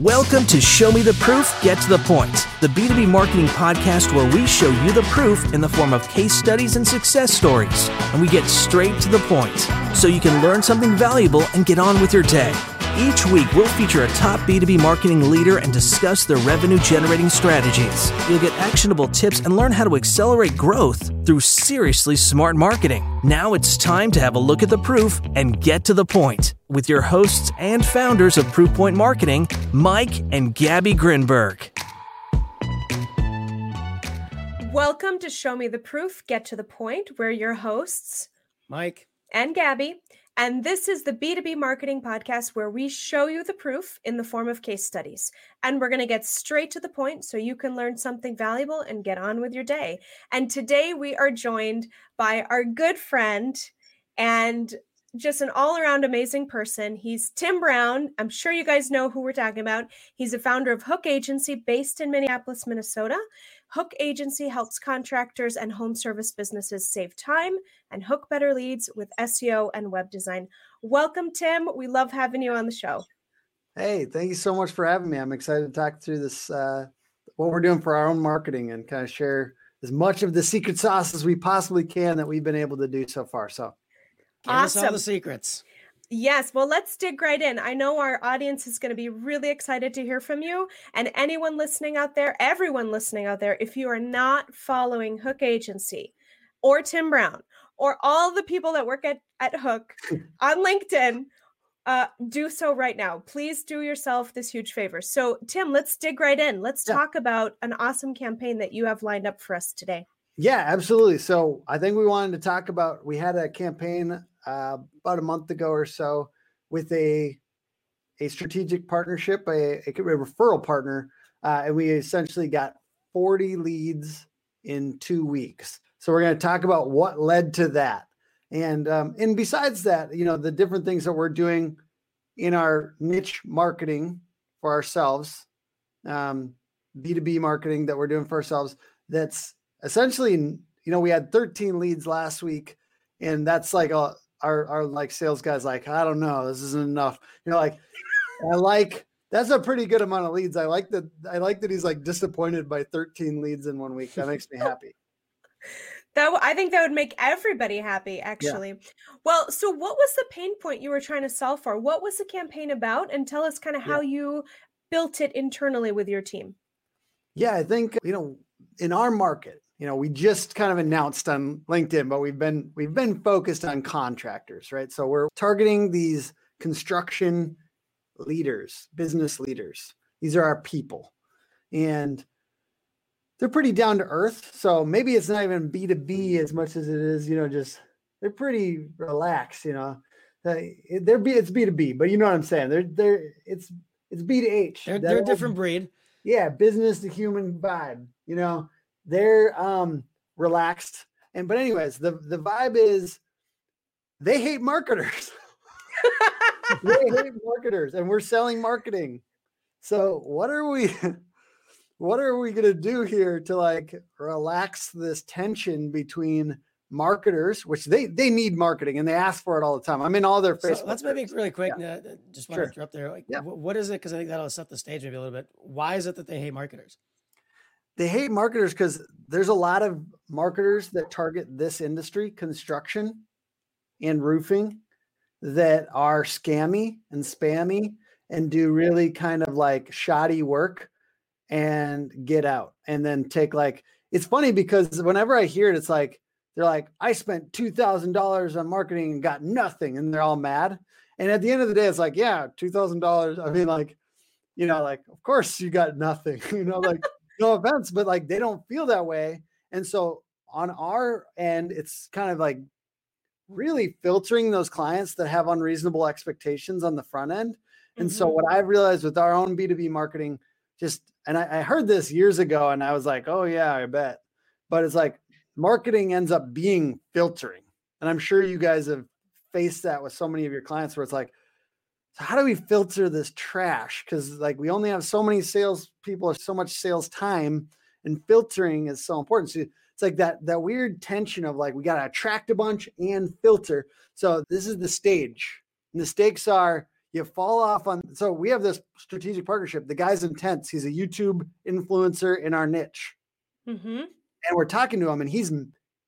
Welcome to Show Me the Proof, Get to the Point, the B2B marketing podcast where we show you the proof in the form of case studies and success stories. And we get straight to the point so you can learn something valuable and get on with your day. Each week, we'll feature a top B2B marketing leader and discuss their revenue generating strategies. You'll get actionable tips and learn how to accelerate growth through seriously smart marketing. Now it's time to have a look at the proof and get to the point with your hosts and founders of Proofpoint Marketing, Mike and Gabby Grinberg. Welcome to Show Me the Proof, Get to the Point. We're your hosts, Mike and Gabby. And this is the B2B marketing podcast where we show you the proof in the form of case studies. And we're going to get straight to the point so you can learn something valuable and get on with your day. And today we are joined by our good friend and just an all around amazing person. He's Tim Brown. I'm sure you guys know who we're talking about. He's a founder of Hook Agency based in Minneapolis, Minnesota. Hook Agency helps contractors and home service businesses save time and hook better leads with SEO and web design. Welcome, Tim. We love having you on the show. Hey, thank you so much for having me. I'm excited to talk through this, uh, what we're doing for our own marketing and kind of share as much of the secret sauce as we possibly can that we've been able to do so far. So, awesome. all the secrets. Yes, well, let's dig right in. I know our audience is going to be really excited to hear from you. And anyone listening out there, everyone listening out there, if you are not following Hook Agency or Tim Brown or all the people that work at, at Hook on LinkedIn, uh, do so right now. Please do yourself this huge favor. So, Tim, let's dig right in. Let's yeah. talk about an awesome campaign that you have lined up for us today. Yeah, absolutely. So, I think we wanted to talk about we had a campaign uh, about a month ago or so with a a strategic partnership, a, a, referral partner, uh, and we essentially got 40 leads in two weeks. So we're going to talk about what led to that, and um, and besides that, you know, the different things that we're doing in our niche marketing for ourselves, um, B2B marketing that we're doing for ourselves. That's essentially, you know, we had 13 leads last week, and that's like a our our like sales guys like I don't know this isn't enough. You know, like I like that's a pretty good amount of leads. I like that. I like that he's like disappointed by 13 leads in one week. That makes me oh. happy. That I think that would make everybody happy, actually. Yeah. Well, so what was the pain point you were trying to solve for? What was the campaign about? And tell us kind of how yeah. you built it internally with your team. Yeah, I think you know in our market, you know we just kind of announced on linkedin but we've been we've been focused on contractors right? So we're targeting these construction leaders business leaders. These are our people. And they're pretty down to earth. So maybe it's not even b2b as much as it is you know just they're pretty relaxed you know. Uh, they're b it's b2b but you know what i'm saying. They're they're it's it's b to h. They're, they're a different breed. Yeah business to human vibe you know they're um relaxed. And but anyways, the the vibe is they hate marketers. they hate marketers and we're selling marketing. So what are we what are we going to do here to like relax this tension between marketers which they they need marketing and they ask for it all the time i'm in all their Facebook so let's maybe really quick yeah. uh, just want sure. to interrupt there like yeah. what is it because i think that'll set the stage maybe a little bit why is it that they hate marketers they hate marketers because there's a lot of marketers that target this industry, construction and roofing, that are scammy and spammy and do really kind of like shoddy work and get out and then take like it's funny because whenever I hear it, it's like they're like, I spent two thousand dollars on marketing and got nothing, and they're all mad. And at the end of the day, it's like, yeah, two thousand dollars. I mean, like, you know, like, of course you got nothing, you know, like no offense, but like they don't feel that way. And so on our end, it's kind of like really filtering those clients that have unreasonable expectations on the front end. And mm-hmm. so what I've realized with our own B2B marketing, just and I, I heard this years ago and I was like, oh yeah, I bet. But it's like marketing ends up being filtering. And I'm sure you guys have faced that with so many of your clients where it's like, so how do we filter this trash? Because like we only have so many sales people, so much sales time, and filtering is so important. So it's like that that weird tension of like we got to attract a bunch and filter. So this is the stage. And the stakes are you fall off on so we have this strategic partnership the guy's intense he's a youtube influencer in our niche mm-hmm. and we're talking to him and he's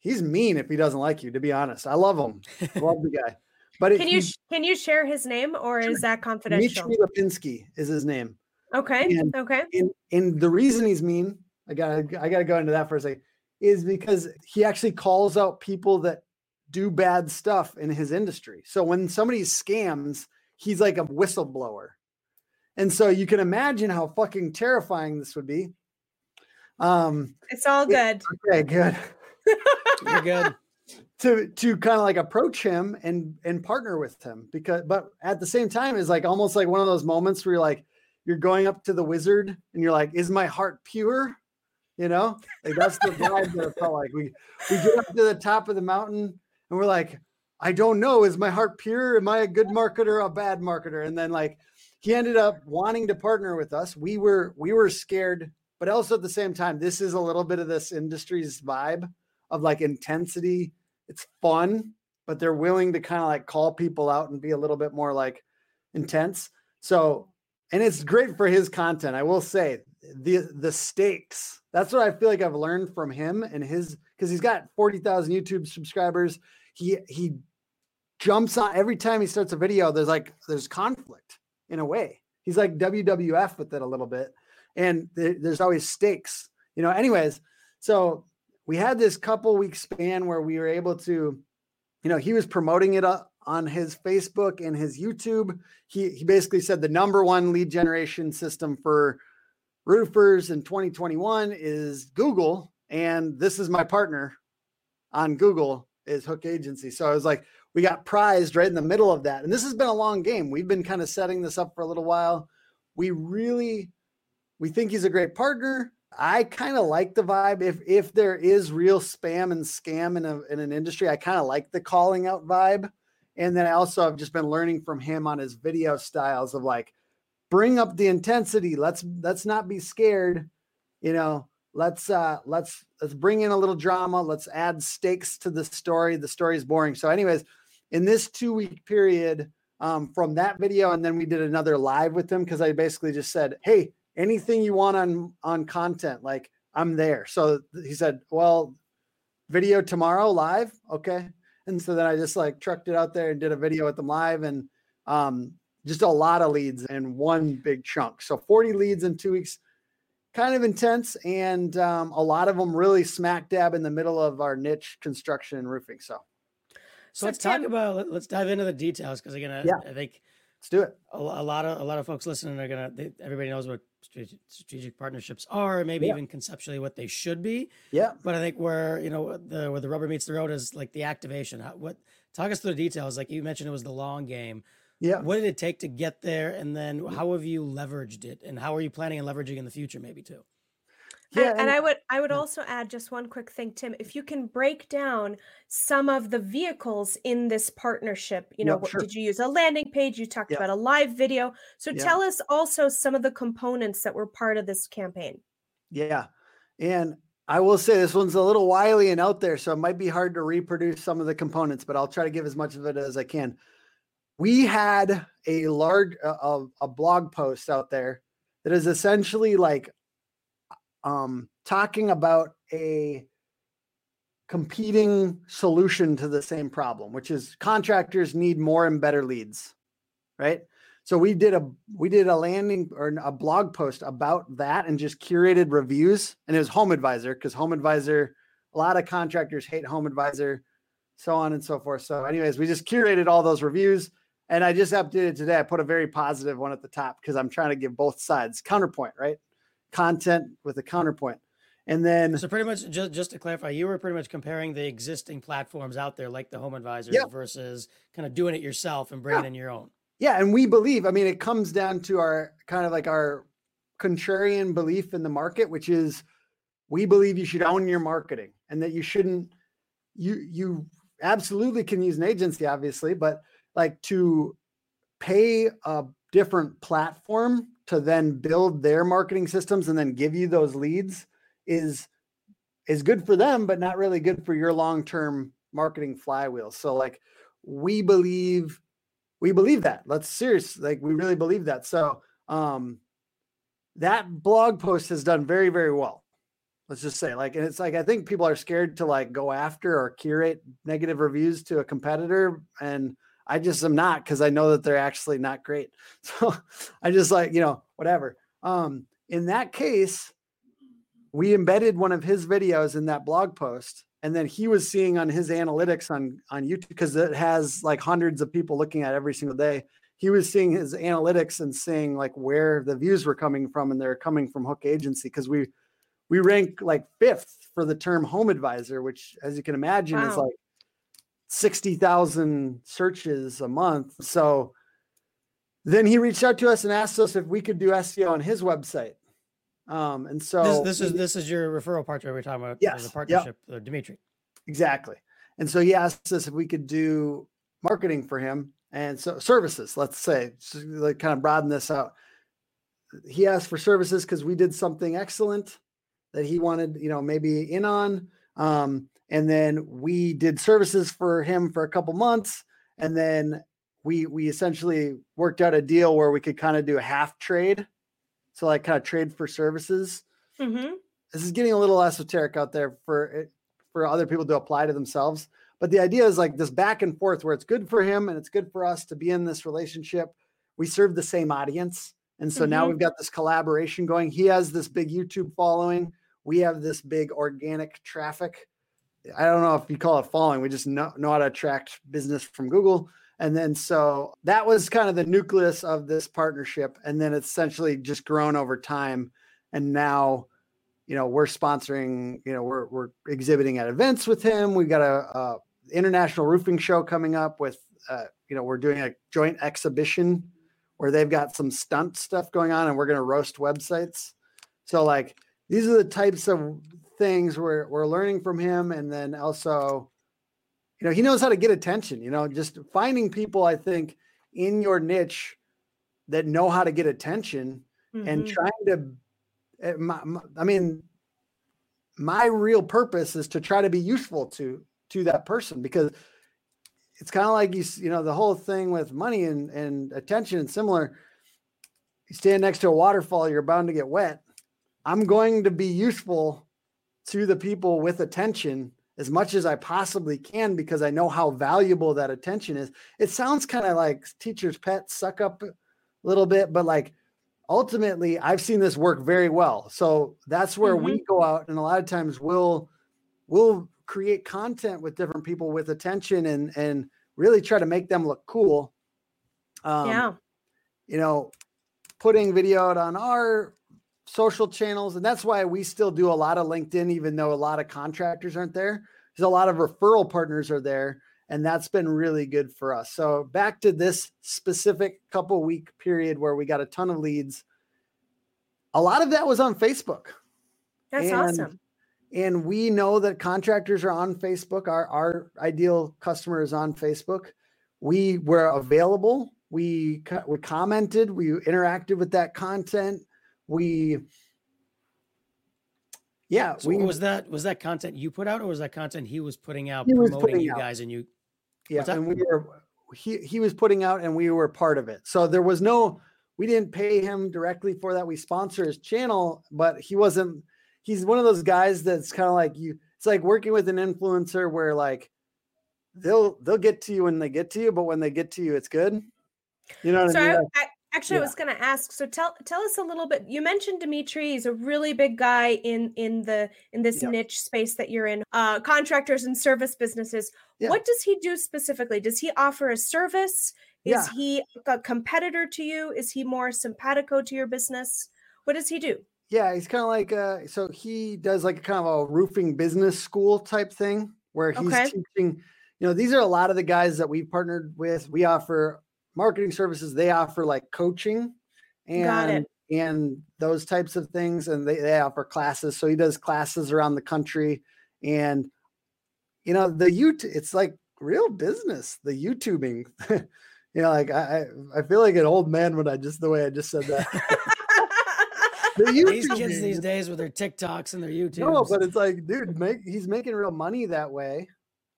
he's mean if he doesn't like you to be honest i love him love the guy but can you can you share his name or sure. is that confidential Dmitry Lipinskiy is his name okay and, okay and, and the reason he's mean i gotta i gotta go into that for a second is because he actually calls out people that do bad stuff in his industry so when somebody scams he's like a whistleblower. And so you can imagine how fucking terrifying this would be. Um, it's all good. Okay, good. You're good. To to kind of like approach him and and partner with him because but at the same time is like almost like one of those moments where you're like you're going up to the wizard and you're like is my heart pure you know like that's the vibe that it felt like we we get up to the top of the mountain and we're like I don't know. Is my heart pure? Am I a good marketer or a bad marketer? And then like he ended up wanting to partner with us. We were we were scared, but also at the same time, this is a little bit of this industry's vibe of like intensity. It's fun, but they're willing to kind of like call people out and be a little bit more like intense. So, and it's great for his content. I will say the the stakes. That's what I feel like I've learned from him and his because he's got 40,000 YouTube subscribers. He he jumps on every time he starts a video. There's like there's conflict in a way. He's like WWF with it a little bit, and th- there's always stakes. You know. Anyways, so we had this couple week span where we were able to, you know, he was promoting it up on his Facebook and his YouTube. He he basically said the number one lead generation system for roofers in 2021 is Google, and this is my partner on Google is Hook Agency. So I was like, we got prized right in the middle of that. And this has been a long game. We've been kind of setting this up for a little while. We really we think he's a great partner. I kind of like the vibe. If if there is real spam and scam in a in an industry, I kind of like the calling out vibe. And then I also have just been learning from him on his video styles of like bring up the intensity. Let's let's not be scared. You know, let's uh let's let's bring in a little drama. Let's add stakes to the story. The story is boring. So, anyways, in this two week period um, from that video, and then we did another live with him because I basically just said, "Hey, anything you want on on content, like I'm there." So he said, "Well, video tomorrow live, okay." And so then I just like trucked it out there and did a video with them live, and um, just a lot of leads in one big chunk. So 40 leads in two weeks, kind of intense, and um, a lot of them really smack dab in the middle of our niche construction and roofing. So so, let's Tim, talk about let's dive into the details because again, I, yeah. I think let's do it. A, a, lot of a lot of folks listening are gonna. They, everybody knows what strategic, partnerships are, maybe yeah. even conceptually what they should be. Yeah. But I think where you know the where the rubber meets the road is like the activation. How, what talk us through the details? Like you mentioned, it was the long game. Yeah. What did it take to get there, and then mm-hmm. how have you leveraged it, and how are you planning on leveraging in the future, maybe too? Yeah, and, and I would I would also add just one quick thing, Tim. If you can break down some of the vehicles in this partnership, you know, sure. did you use a landing page? You talked about a live video. So tell us also some of the components that were part of this campaign. Yeah, and I will say this one's a little wily and out there, so it might be hard to reproduce some of the components, but I'll try to give as much of it as I can. We had a large a, a blog post out there that is essentially like um, talking about a competing solution to the same problem, which is contractors need more and better leads, right? So we did a we did a landing or a blog post about that and just curated reviews, and it was Home Advisor because Home Advisor, a lot of contractors hate Home Advisor, so on and so forth. So, anyways, we just curated all those reviews, and I just updated today. I put a very positive one at the top because I'm trying to give both sides counterpoint, right? Content with a counterpoint. And then, so pretty much just, just to clarify, you were pretty much comparing the existing platforms out there, like the Home Advisor, yeah. versus kind of doing it yourself and bringing yeah. in your own. Yeah, and we believe. I mean, it comes down to our kind of like our contrarian belief in the market, which is we believe you should own your marketing and that you shouldn't. You you absolutely can use an agency, obviously, but like to pay a different platform to then build their marketing systems and then give you those leads is is good for them but not really good for your long-term marketing flywheel so like we believe we believe that. Let's serious, like we really believe that. So um that blog post has done very, very well. Let's just say, like, and it's like I think people are scared to like go after or curate negative reviews to a competitor. And I just am not because I know that they're actually not great. So I just like, you know, whatever. Um, in that case, we embedded one of his videos in that blog post and then he was seeing on his analytics on on youtube because it has like hundreds of people looking at every single day he was seeing his analytics and seeing like where the views were coming from and they're coming from hook agency because we we rank like fifth for the term home advisor which as you can imagine wow. is like 60,000 searches a month so then he reached out to us and asked us if we could do SEO on his website um, and so this, this is this is your referral partner we're talking about. Yes, the partnership, yep. uh, Dimitri. Exactly. And so he asked us if we could do marketing for him and so services. Let's say, so like kind of broaden this out. He asked for services because we did something excellent that he wanted, you know, maybe in on. Um, and then we did services for him for a couple months, and then we we essentially worked out a deal where we could kind of do a half trade so like kind of trade for services. Mm-hmm. This is getting a little esoteric out there for for other people to apply to themselves. But the idea is like this back and forth where it's good for him and it's good for us to be in this relationship. We serve the same audience. And so mm-hmm. now we've got this collaboration going. He has this big YouTube following. We have this big organic traffic. I don't know if you call it following. We just know, know how to attract business from Google. And then so that was kind of the nucleus of this partnership. And then it's essentially just grown over time. And now, you know, we're sponsoring, you know, we're, we're exhibiting at events with him. We've got a, a international roofing show coming up with, uh, you know, we're doing a joint exhibition where they've got some stunt stuff going on and we're going to roast websites. So like, these are the types of things we're, we're learning from him. And then also, you know, he knows how to get attention, you know, just finding people, I think, in your niche that know how to get attention mm-hmm. and trying to, eh, my, my, I mean, my real purpose is to try to be useful to, to that person because it's kind of like you, you know, the whole thing with money and, and attention and similar. You stand next to a waterfall, you're bound to get wet. I'm going to be useful to the people with attention as much as I possibly can because I know how valuable that attention is. It sounds kind of like teacher's pet suck up a little bit, but like ultimately I've seen this work very well. So that's where mm-hmm. we go out and a lot of times we'll we'll create content with different people with attention and and really try to make them look cool. Um, yeah. You know, putting video out on our social channels. And that's why we still do a lot of LinkedIn, even though a lot of contractors aren't there, because a lot of referral partners are there. And that's been really good for us. So back to this specific couple week period where we got a ton of leads. A lot of that was on Facebook. That's and, awesome. And we know that contractors are on Facebook. Our, our ideal customer is on Facebook. We were available. We, we commented, we interacted with that content we yeah so we was that was that content you put out or was that content he was putting out promoting putting you out. guys and you yeah and we were he he was putting out and we were part of it so there was no we didn't pay him directly for that we sponsor his channel but he wasn't he's one of those guys that's kind of like you it's like working with an influencer where like they'll they'll get to you when they get to you but when they get to you it's good you know what so I mean? I, Actually, yeah. I was going to ask. So tell tell us a little bit. You mentioned Dimitri. He's a really big guy in in the in this yeah. niche space that you're in. Uh, contractors and service businesses. Yeah. What does he do specifically? Does he offer a service? Is he a competitor to you? Is he more simpatico to your business? What does he do? Yeah, he's kind of like uh so he does like kind of a roofing business school type thing where he's okay. teaching, you know, these are a lot of the guys that we've partnered with. We offer marketing services they offer like coaching and and those types of things and they, they offer classes. So he does classes around the country and you know the youtube it's like real business the youtubing. You know like i i feel like an old man when i just the way i just said that. The these kids these days with their tiktoks and their youtube no but it's like dude make he's making real money that way.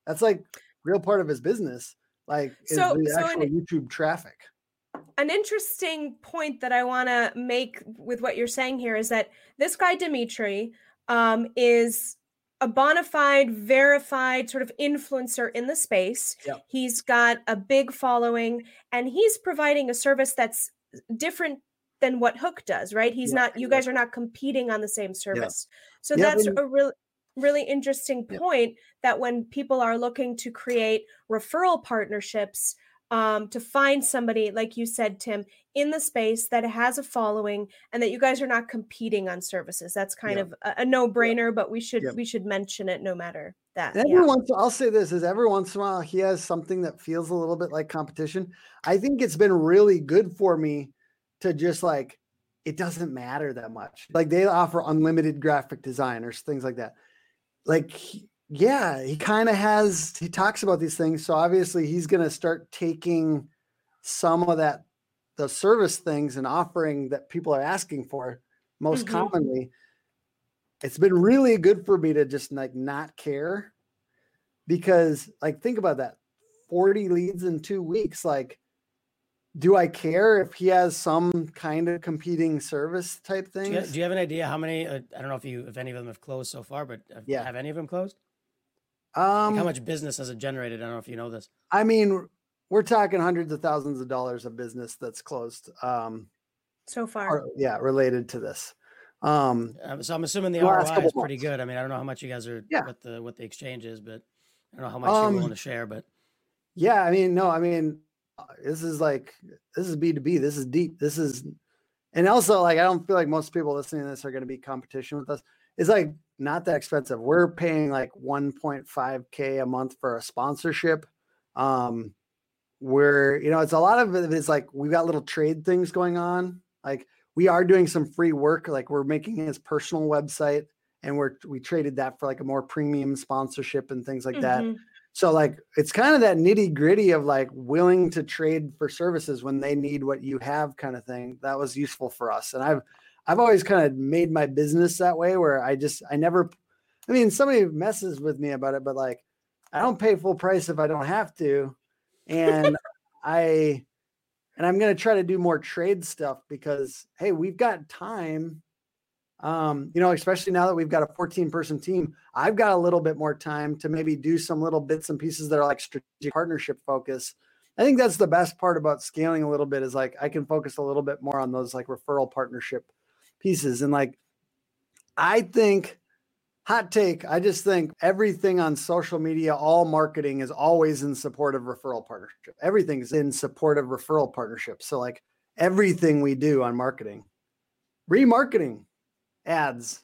That's like real part of his business like so, the so actual an, YouTube traffic. An interesting point that I want to make with what you're saying here is that this guy Dimitri um, is a bona fide, verified sort of influencer in the space. Yep. He's got a big following and he's providing a service that's different than what Hook does, right? He's not, you guys are not competing on the same service. So that's a real really interesting point that when people are looking to create referral partnerships um, to find somebody like you said tim in the space that has a following and that you guys are not competing on services that's kind of a, a no-brainer but we should we should mention it no matter that every yeah. once i'll say this is every once in a while he has something that feels a little bit like competition. I think it's been really good for me to just like it doesn't matter that much. Like they offer unlimited graphic designers things like that like yeah he kind of has he talks about these things so obviously he's going to start taking some of that the service things and offering that people are asking for most mm-hmm. commonly it's been really good for me to just like not care because like think about that 40 leads in two weeks like do I care if he has some kind of competing service type thing? Do, do you, have an idea how many? Uh, I don't know if you if any of them have closed so far, but have, yeah, have any of them closed? Um, like how much business has it generated? I don't know if you know this. I mean, we're talking hundreds of thousands of dollars of business that's closed. Um, so far, or, yeah, related to this. Um, um, so I'm assuming the ROI is pretty months. good. I mean, I don't know how much you guys are, yeah. what the what the exchange is, but I don't know how much um, you're willing to share. But yeah, I mean, no, I mean, this is like this is b2b this is deep this is and also like i don't feel like most people listening to this are going to be competition with us. It's like not that expensive. We're paying like 1.5k a month for a sponsorship. Um where you know it's a lot of it is like we've got little trade things going on. Like we are doing some free work like we're making his personal website and we're we traded that for like a more premium sponsorship and things like mm-hmm. that so like it's kind of that nitty gritty of like willing to trade for services when they need what you have kind of thing. That was useful for us. And I've I've always kind of made my business that way where I just I never I mean somebody messes with me about it, but like I don't pay full price if I don't have to. And I and I'm to try to do more trade stuff because hey, we've got time um, you know, especially now that we've got a 14 person team, I've got a little bit more time to maybe do some little bits and pieces that are like strategic partnership focus. I think that's the best part about scaling a little bit is like I can focus a little bit more on those like referral partnership pieces. And like, I think, hot take, I just think everything on social media, all marketing is always in support of referral partnership. Everything's in support of referral partnership. So, like, everything we do on marketing, remarketing, ads.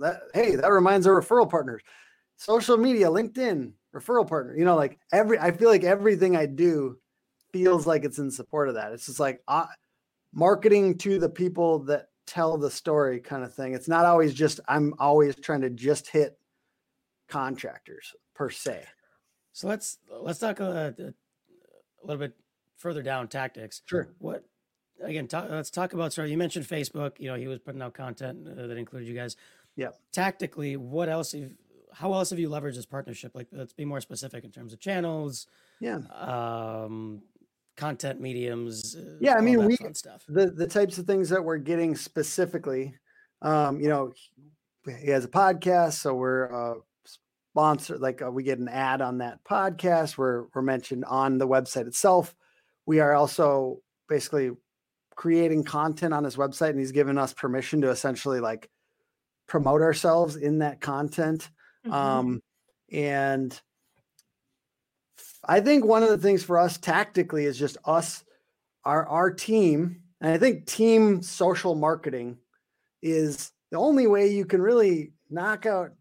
That hey, that reminds our referral partners. Social media, LinkedIn, referral partner. You know, like every I feel like everything I do feels like it's in support of that. It's just like uh, marketing to the people that tell the story kind of thing. It's not always just I'm always trying to just hit contractors per se. So let's let's talk a, a little bit further down tactics. Sure. What again, talk, let's talk about. Sorry, you mentioned Facebook. You know, he was putting out content uh, that included you guys. Yeah. Tactically, what else? Have, how else have you leveraged this partnership? Like, let's be more specific in terms of channels. Yeah. Um, content mediums. Uh, yeah, I mean, we stuff. the the types of things that we're getting specifically. Um, you know, he has a podcast, so we're uh, sponsor. Like, uh, we get an ad on that podcast. We're we're mentioned on the website itself. We are also basically creating content on his website and he's given us permission to essentially like promote ourselves in that content. Mm-hmm. um and i think one of the things for us tactically is just us our our team and i think team social marketing is the only way you can really knock out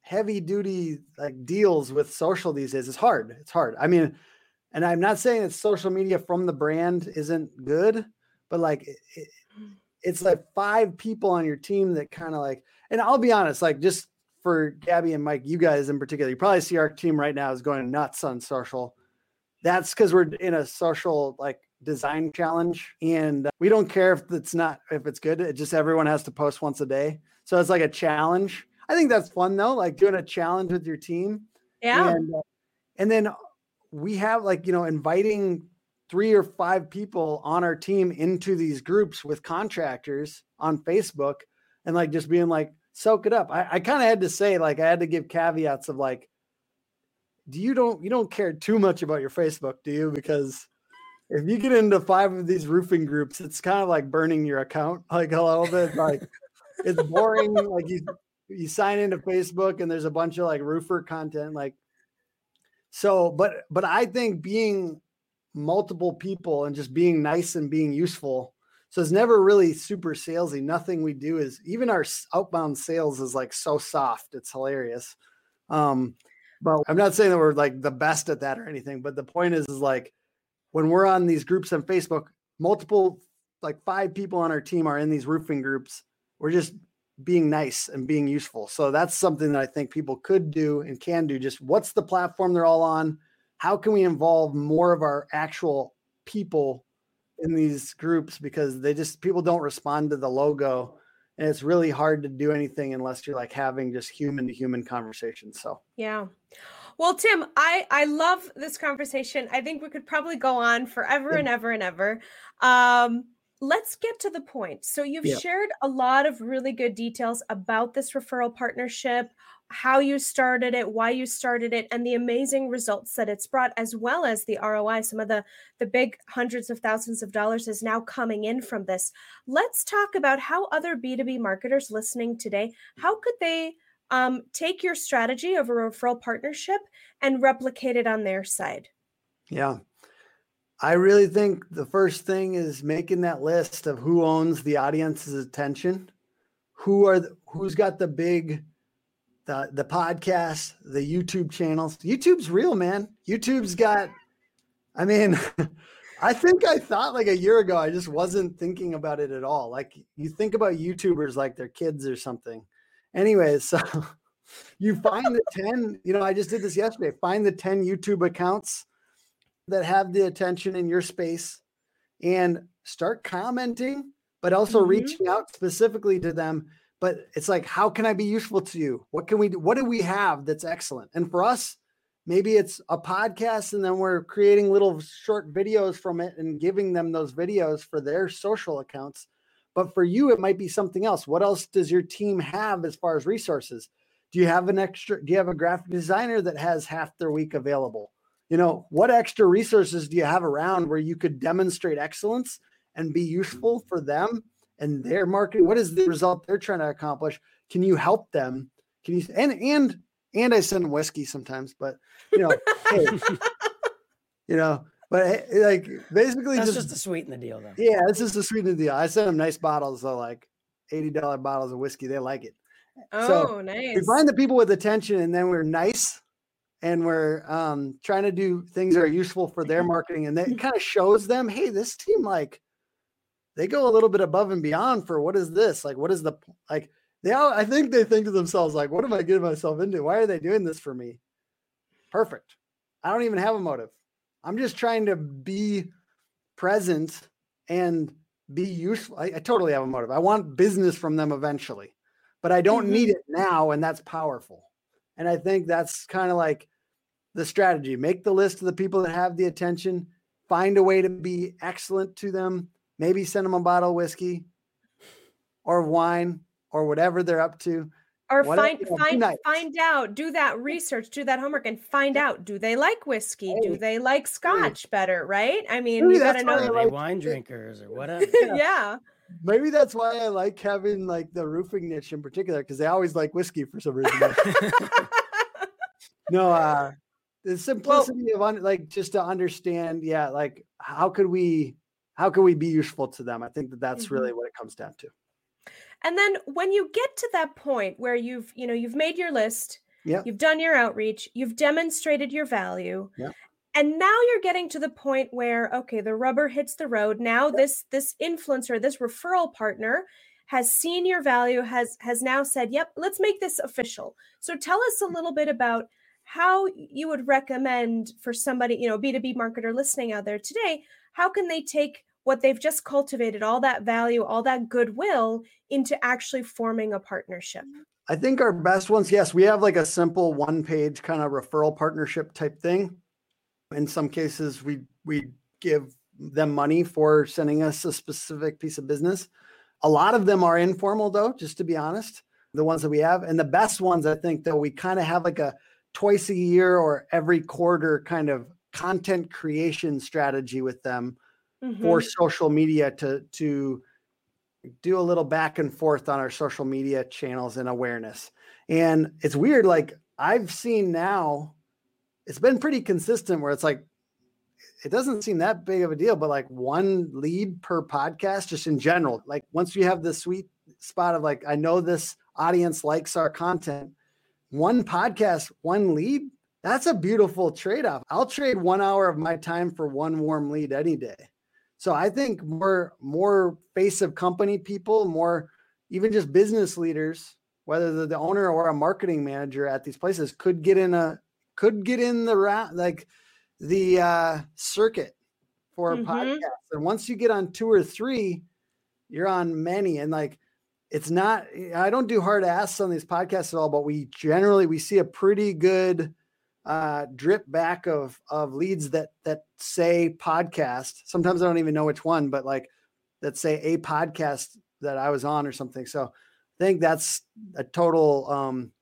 heavy duty like deals with social these days. It's hard. It's hard. I mean and i'm not saying that social media from the brand isn't good but like it, mm. it's like five people on your team that kind of like and i'll be honest like just for gabby and mike you guys in particular you probably see our team right now is going nuts on social. That's because we're in a social like design challenge and we don't care if it's not if it's good it just everyone has to post once a day. So it's like a challenge. I think that's fun though like doing a challenge with your team yeah. and, uh, and then we have like, you know, inviting three or five people on our team into these groups with contractors on Facebook and like just being like, soak it up. I, I kind of had to say, like, I had to give caveats of like, do you don't you don't care too much about your Facebook, do you? Because if you get into five of these roofing groups, it's kind of like burning your account like a little bit. Like it's boring. like you you sign into Facebook and there's a bunch of like roofer content. Like so, but but I think being multiple people and just being nice and being useful. So it's never really super salesy. Nothing we do is even our outbound sales is like so soft. It's hilarious. Um, but I'm not saying that we're like the best at that or anything. But the point is, is like when we're on these groups on Facebook, multiple like five people on our team are in these roofing groups. We're just being nice and being useful. So that's something that I think people could do and can do. Just what's the platform they're all on? How can we involve more of our actual people in these groups because they just people don't respond to the logo and it's really hard to do anything unless you're like having just human to human conversations. So, yeah. Well, Tim, I I love this conversation. I think we could probably go on forever and ever and ever. Um, let's get to the point. So you've yeah. shared a lot of really good details about this referral partnership, how you started it, why you started it, and the amazing results that it's brought, as well as the ROI. Some of the the big hundreds of thousands of dollars is now coming in from this. Let's talk about how other B2B marketers listening today, how could they um, take your strategy of a referral partnership and replicate it on their side? Yeah. I really think the first thing is making that list of who owns the audience's attention, who are the, who's got the big the the podcast, the YouTube channels. YouTube's real, man. YouTube's got I mean, I think I thought like a year ago I just wasn't thinking about it at all. Like you think about YouTubers like they're kids or something. Anyways, so you find the 10, you know, I just did this yesterday. Find the 10 YouTube accounts that have the attention in your space and start commenting, but also mm-hmm. reaching out specifically to them. But it's like, how can I be useful to you? What can we do? What do we have that's excellent? And for us, maybe it's a podcast and then we're creating little short videos from it and giving them those videos for their social accounts. But for you, it might be something else. What else does your team have as far as resources? Do you have an extra? Do you have a graphic designer that has half their week available? you know, what extra resources do you have around where you could demonstrate excellence and be useful for them and their marketing? What is the result they're trying to accomplish? Can you help them? Can you and and and I send them whiskey sometimes, but you know, hey, you know, but like basically that's just, just to sweeten the deal, though. Yeah, it's just to sweeten the deal. I send them nice bottles, of like eighty dollar bottles of whiskey. They like it. Oh, so nice. We find the people with attention, and then we're nice and we're um, trying to do things that are useful for their marketing and that kind of shows them hey this team like they go a little bit above and beyond for what is this? Like what is the like they all i think they think to themselves like what am i getting myself into? Why are they doing this for me? Perfect. I don't even have a motive. I'm just trying to be present and be useful i, I totally have a motive. I want business from them eventually but i don't mm-hmm. need it now and that's powerful. And I think that's kind of like the strategy. Make the list of the people that have the attention, find a way to be excellent to them, maybe send them a bottle of whiskey or wine or whatever they're up to. Or whatever, find find nice. find out, do that research, do that homework, and find out do they like whiskey? Hey. Do they like scotch hey. better? Right? I mean, Maybe you gotta know they like wine drinkers or whatever. yeah. yeah. Maybe that's why I like having like the roofing niche in particular because they always like whiskey for some reason. no, uh, the simplicity well, of like just to understand, yeah, like how could we how can we be useful to them? I think that that's mm-hmm. really what it comes down to. And then when you get to that point where you've you know you've made your list, yeah, you've done your outreach, you've demonstrated your value, yeah and now you're getting to the point where okay the rubber hits the road now this this influencer this referral partner has seen your value has has now said yep let's make this official so tell us a little bit about how you would recommend for somebody you know b2b marketer listening out there today how can they take what they've just cultivated all that value all that goodwill into actually forming a partnership mm-hmm. i think our best ones yes we have like a simple one page kind of referral partnership type thing In some cases, we we give them money for sending us a specific piece of business. A lot of them are informal, though, just to be honest. The ones that we have, and the best ones, I think, though, we kind of have like a twice a year or every quarter kind of content creation strategy with them mm-hmm. for social media to to do a little back and forth on our social media channels and awareness. And it's weird, like I've seen now, it's been pretty consistent where it's like it doesn't seem that big of a deal, but like one lead per podcast, just in general. Like once you have the sweet spot of like, I know this audience likes our content, one podcast, one lead, that's a beautiful trade off. I'll trade one hour of my time for one warm lead any day. So I think more more face of company people, more even just business leaders, whether they're the owner or a marketing manager at these places, could get in a could get in the round like the uh, circuit for a mm-hmm. podcast. And once you get on two or three, you're on many. And like it's not I don't do hard asks on these podcasts at all, but we generally we see a pretty good uh, drip back of of leads that that say podcast. Sometimes I don't even know which one, but like that say a podcast that I was on or something. So I think that's a total um,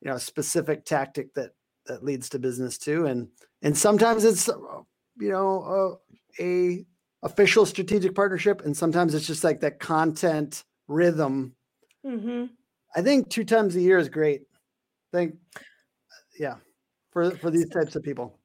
you know specific tactic that that leads to business too. And and sometimes it's you know uh, a official strategic partnership, and sometimes it's just like that content rhythm. Mm-hmm. I think two times a year is great. I think yeah for for these types of people.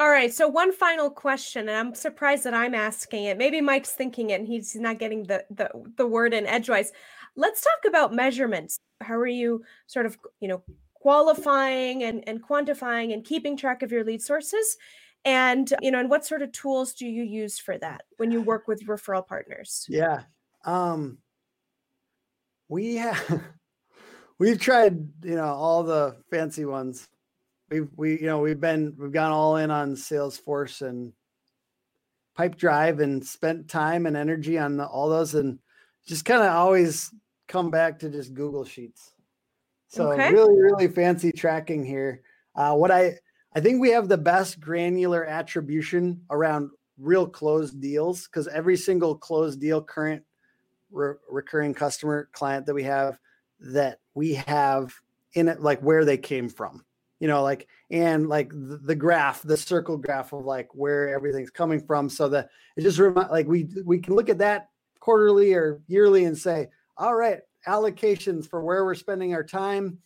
All right. So one final question, and I'm surprised that I'm asking it. Maybe Mike's thinking it and he's not getting the the, the word in edgewise. Let's talk about measurements. How are you sort of, you know, qualifying and, and quantifying and keeping track of your lead sources? And you know, and what sort of tools do you use for that when you work with referral partners? Yeah. Um we have we've tried, you know, all the fancy ones we've we you know we've been we've gone all in on Salesforce and Pipedrive and spent time and energy on the, all those and just kind of always come back to just Google Sheets. So okay. really really fancy tracking here. Uh, what I I think we have the best granular attribution around real closed deals because every single closed deal current re- recurring customer client that we have that we have in it like where they came from you know like and like the, the, graph the circle graph of like where everything's coming from so that it just remind like we we can look at that quarterly or yearly and say all right allocations for where we're spending our time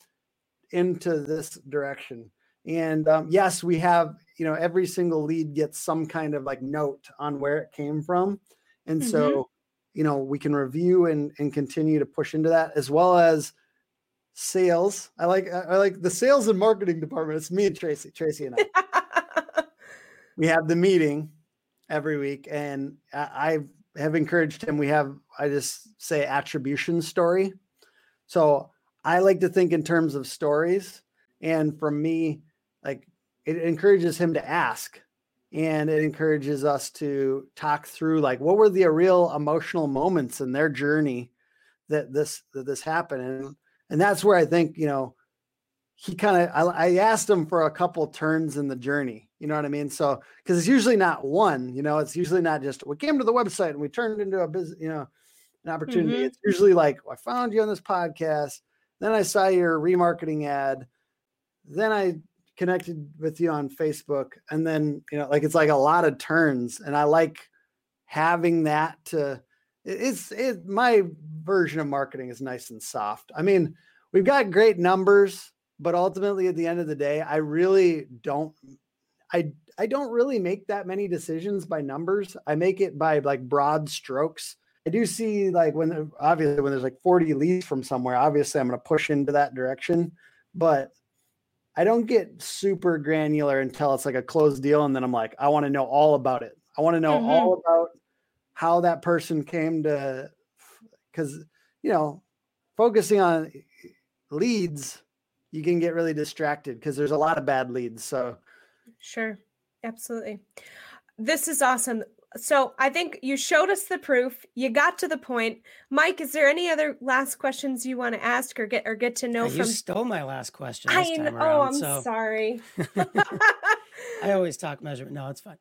into this direction and um, yes we have you know every single lead gets some kind of like note on where it came from and mm-hmm. so you know we can review and and continue to push into that as well as sales. I like I like the sales and marketing department. It's me and Tracy, Tracy and I. we have the meeting every week, and I, I have encouraged him. We have I just say attribution story. So I like to think in terms of stories, and for me, like it encourages him to ask and it encourages us to talk through like what were the real emotional moments in their journey that this that this happened and and that's where I think you know he kind of I, I, asked him for a couple turns in the journey. You know what I mean? So because it's usually not one. You know, it's usually not just we came to the website and we turned into a business. You know, an opportunity. Mm-hmm. It's usually like well, I found you on this podcast. Then I saw your remarketing ad. Then I connected with you on Facebook, and then you know, like it's like a lot of turns, and I like having that to it's it my version of marketing is nice and soft. I mean, we've got great numbers, but ultimately at the end of the day, I really don't I I don't really make that many decisions by numbers. I make it by like broad strokes. I do see like when obviously when there's like 40 leads from somewhere, obviously I'm going to push into that direction, but I don't get super granular until it's like a closed deal and then I'm like I want to know all about it. I want to know mm-hmm. all about how that person came to because you know focusing on leads you can get really distracted because there's a lot of bad leads so sure absolutely this is awesome so i think you showed us the proof you got to the point mike is there any other last questions you want to ask or get or get to know yeah, from you stole my last question I know, oh i'm so. sorry I always talk measurement. No, it's fine.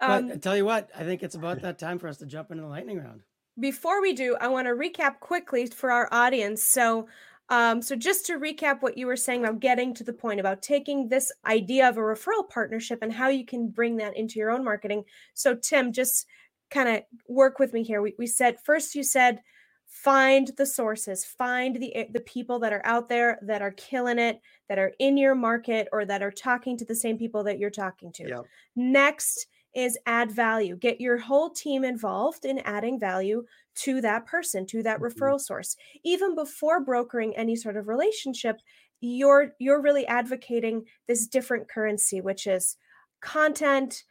Um, but I tell you what, I think it's about that time for us to jump into the lightning round. Before we do, I want to recap quickly for our audience. So, um, so just to recap what you were saying about getting to the point about taking this idea of a referral partnership and how you can bring that into your own marketing. So, Tim, just kind of work with me here. We, we said first, you said find the sources, find the eh, the people that are out there that are killing it, that are in your market, or that are talking to the same people that you're talking to. Yep. Next is add value. Get your whole team involved in adding value to that person, to that mm-hmm. referral source. Even before brokering any sort of relationship, you're you're really advocating this different currency, which is content,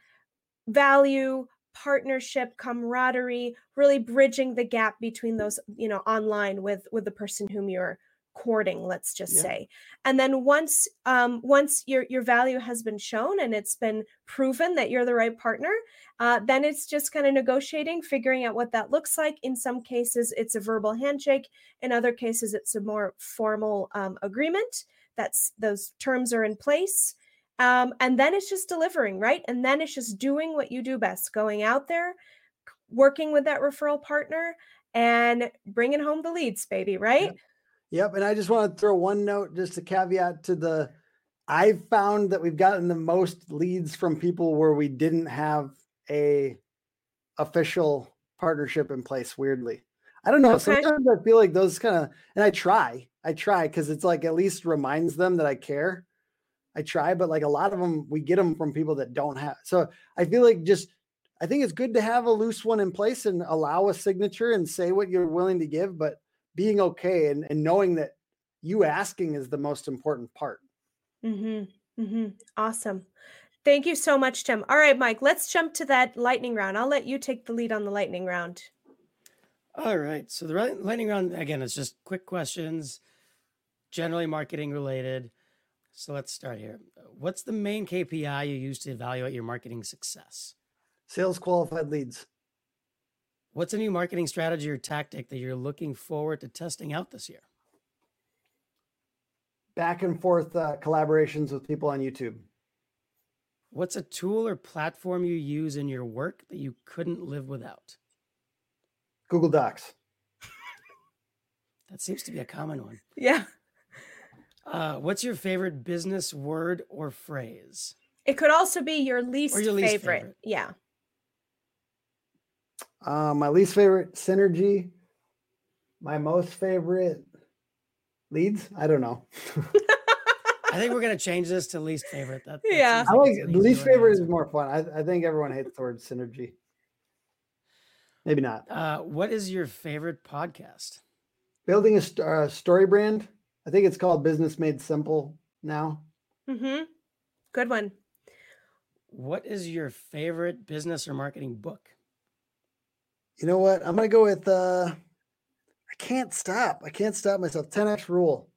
value, partnership camaraderie really bridging the gap between those you know online with with the person whom you're courting let's just yeah. say. And then once um, once your your value has been shown and it's been proven that you're the right partner uh, then it's just kind of negotiating figuring out what that looks like. In some cases it's a verbal handshake. In other cases it's a more formal um, agreement. That's those terms are in place. Um, and then it's just delivering right? And then it's just doing what you do best going out there working with that referral partner and bringing home the leads baby right Yep. And I just want to throw one note, just a caveat to the I've found that we've gotten the most leads from people where we didn't have a official partnership in place, weirdly. I don't know. Okay. Sometimes I feel like those kind of and I try. I try because it's like at least reminds them that I care. I try, but like a lot of them, we get them from people that don't have. So I feel like just I think it's good to have a loose one in place and allow a signature and say what you're willing to give, but being okay and, and knowing that you asking is the most important part. Mm-hmm. Mm-hmm. Awesome. Thank you so much, Tim. All right, Mike, let's jump to that lightning round. I'll let you take the lead on the lightning round. All right. So the lightning round, again, it's just quick questions, generally marketing related. So let's start here. What's the main KPI you use to evaluate your marketing success? Sales qualified leads. What's a new marketing strategy or tactic that you're looking forward to testing out this year? Back and forth uh, collaborations with people on YouTube. What's a tool or platform you use in your work that you couldn't live without? Google Docs. that seems to be a common one. Yeah. Uh, what's your favorite business word or phrase? It could also be your least, your least favorite. favorite. Yeah. Uh, my least favorite synergy. My most favorite leads. I don't know. I think we're gonna change this to least favorite. That, that yeah, I like least favorite is more fun. I, I think everyone hates the word synergy. Maybe not. Uh, what is your favorite podcast? Building a st- uh, story brand. I think it's called Business Made Simple now. Mm-hmm. Good one. What is your favorite business or marketing book? You know what? I'm gonna go with uh I can't stop. I can't stop myself. 10x rule.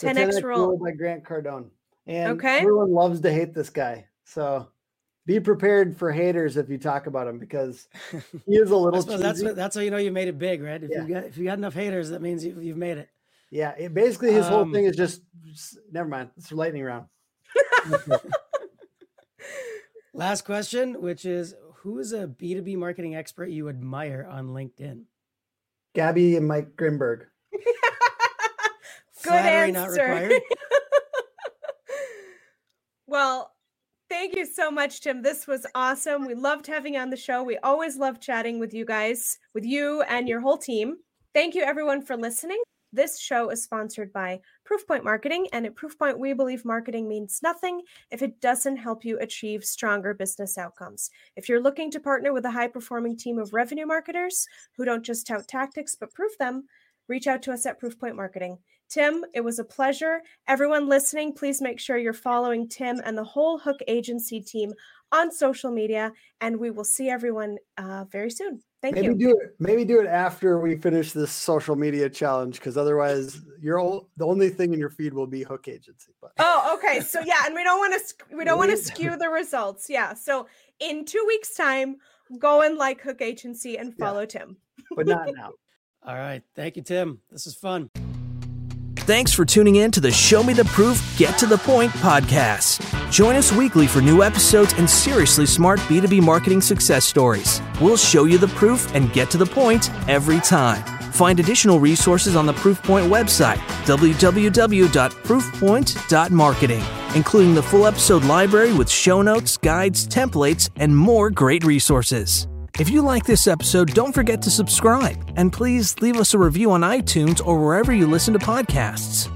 10x, 10x rule. rule by Grant Cardone. And okay. everyone loves to hate this guy. So be prepared for haters if you talk about him because he is a little. that's what, that's how you know you made it big, right? If yeah. you got if you got enough haters, that means you, have made it. Yeah, it, basically his um, whole thing is just, just never mind. It's lightning round. Last question, which is who is a B2B marketing expert you admire on LinkedIn? Gabby and Mike Grimberg. Good Flattery answer. well, thank you so much, Tim. This was awesome. We loved having you on the show. We always love chatting with you guys, with you and your whole team. Thank you, everyone, for listening. This show is sponsored by Proofpoint Marketing, and at Proofpoint, we believe marketing means nothing if it doesn't help you achieve stronger business outcomes. If you're looking to partner with a high performing team of revenue marketers who don't just tout tactics but prove them, reach out to us at Proofpoint Marketing. Tim, it was a pleasure. Everyone listening, please make sure you're following Tim and the whole Hook Agency team on social media, and we will see everyone uh, very soon. Thank maybe you. do it. Maybe do it after we finish this social media challenge, because otherwise, you're all, the only thing in your feed will be Hook Agency. But oh, okay. So yeah, and we don't want to we don't want to skew the results. Yeah. So in two weeks' time, go and like Hook Agency and follow yeah. Tim. but not now. All right. Thank you, Tim. This is fun. Thanks for tuning in to the Show Me the Proof, Get to the Point podcast. Join us weekly for new episodes and seriously smart B2B marketing success stories. We'll show you the proof and get to the point every time. Find additional resources on the Proofpoint website, www.proofpoint.marketing, including the full episode library with show notes, guides, templates, and more great resources. If you like this episode, don't forget to subscribe and please leave us a review on iTunes or wherever you listen to podcasts.